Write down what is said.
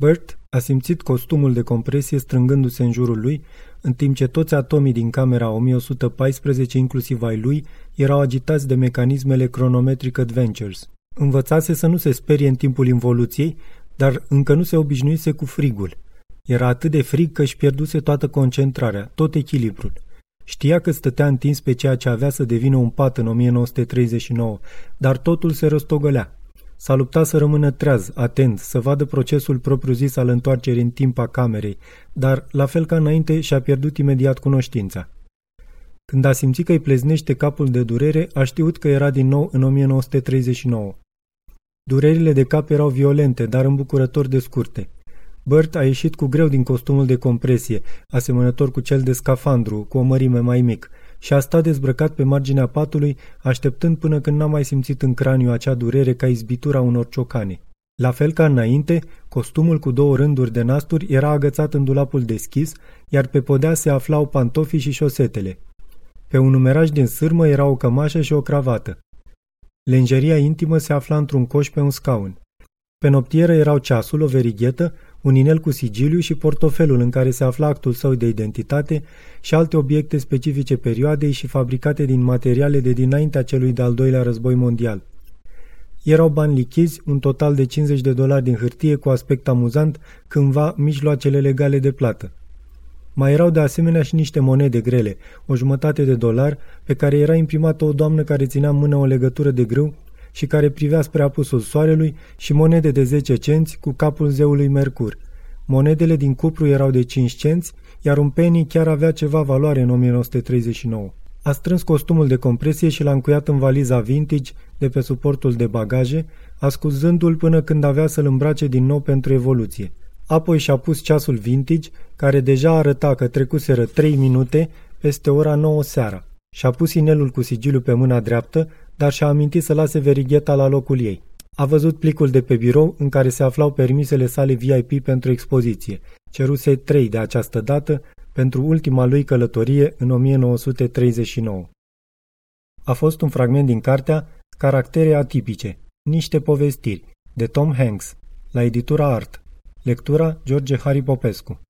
Bert a simțit costumul de compresie strângându-se în jurul lui, în timp ce toți atomii din camera 1114, inclusiv ai lui, erau agitați de mecanismele Chronometric Adventures. Învățase să nu se sperie în timpul involuției, dar încă nu se obișnuise cu frigul. Era atât de frig că își pierduse toată concentrarea, tot echilibrul. Știa că stătea întins pe ceea ce avea să devină un pat în 1939, dar totul se răstogălea. S-a luptat să rămână treaz, atent, să vadă procesul propriu-zis al întoarcerii în timp a camerei, dar, la fel ca înainte, și-a pierdut imediat cunoștința. Când a simțit că îi pleznește capul de durere, a știut că era din nou în 1939. Durerile de cap erau violente, dar îmbucurător de scurte. Bert a ieșit cu greu din costumul de compresie, asemănător cu cel de scafandru, cu o mărime mai mic, și a stat dezbrăcat pe marginea patului, așteptând până când n-a mai simțit în craniu acea durere ca izbitura unor ciocane. La fel ca înainte, costumul cu două rânduri de nasturi era agățat în dulapul deschis, iar pe podea se aflau pantofii și șosetele. Pe un numeraj din sârmă era o cămașă și o cravată. Lenjeria intimă se afla într-un coș pe un scaun. Pe noptieră erau ceasul, o verighetă, un inel cu sigiliu și portofelul în care se afla actul său de identitate și alte obiecte specifice perioadei și fabricate din materiale de dinaintea celui de-al doilea război mondial. Erau bani lichizi, un total de 50 de dolari din hârtie cu aspect amuzant, cândva mijloacele legale de plată. Mai erau de asemenea și niște monede grele, o jumătate de dolar, pe care era imprimată o doamnă care ținea în mână o legătură de grâu și care privea spre apusul soarelui și monede de 10 cenți cu capul zeului Mercur. Monedele din cupru erau de 5 cenți, iar un penny chiar avea ceva valoare în 1939. A strâns costumul de compresie și l-a încuiat în valiza vintage de pe suportul de bagaje, ascuzându-l până când avea să-l îmbrace din nou pentru evoluție. Apoi și-a pus ceasul vintage, care deja arăta că trecuseră 3 minute peste ora 9 seara. Și-a pus inelul cu sigiliu pe mâna dreaptă, dar și-a amintit să lase verigheta la locul ei. A văzut plicul de pe birou în care se aflau permisele sale VIP pentru expoziție. Ceruse trei de această dată pentru ultima lui călătorie în 1939. A fost un fragment din cartea Caractere atipice, niște povestiri, de Tom Hanks, la editura Art. Lectura George Harry Popescu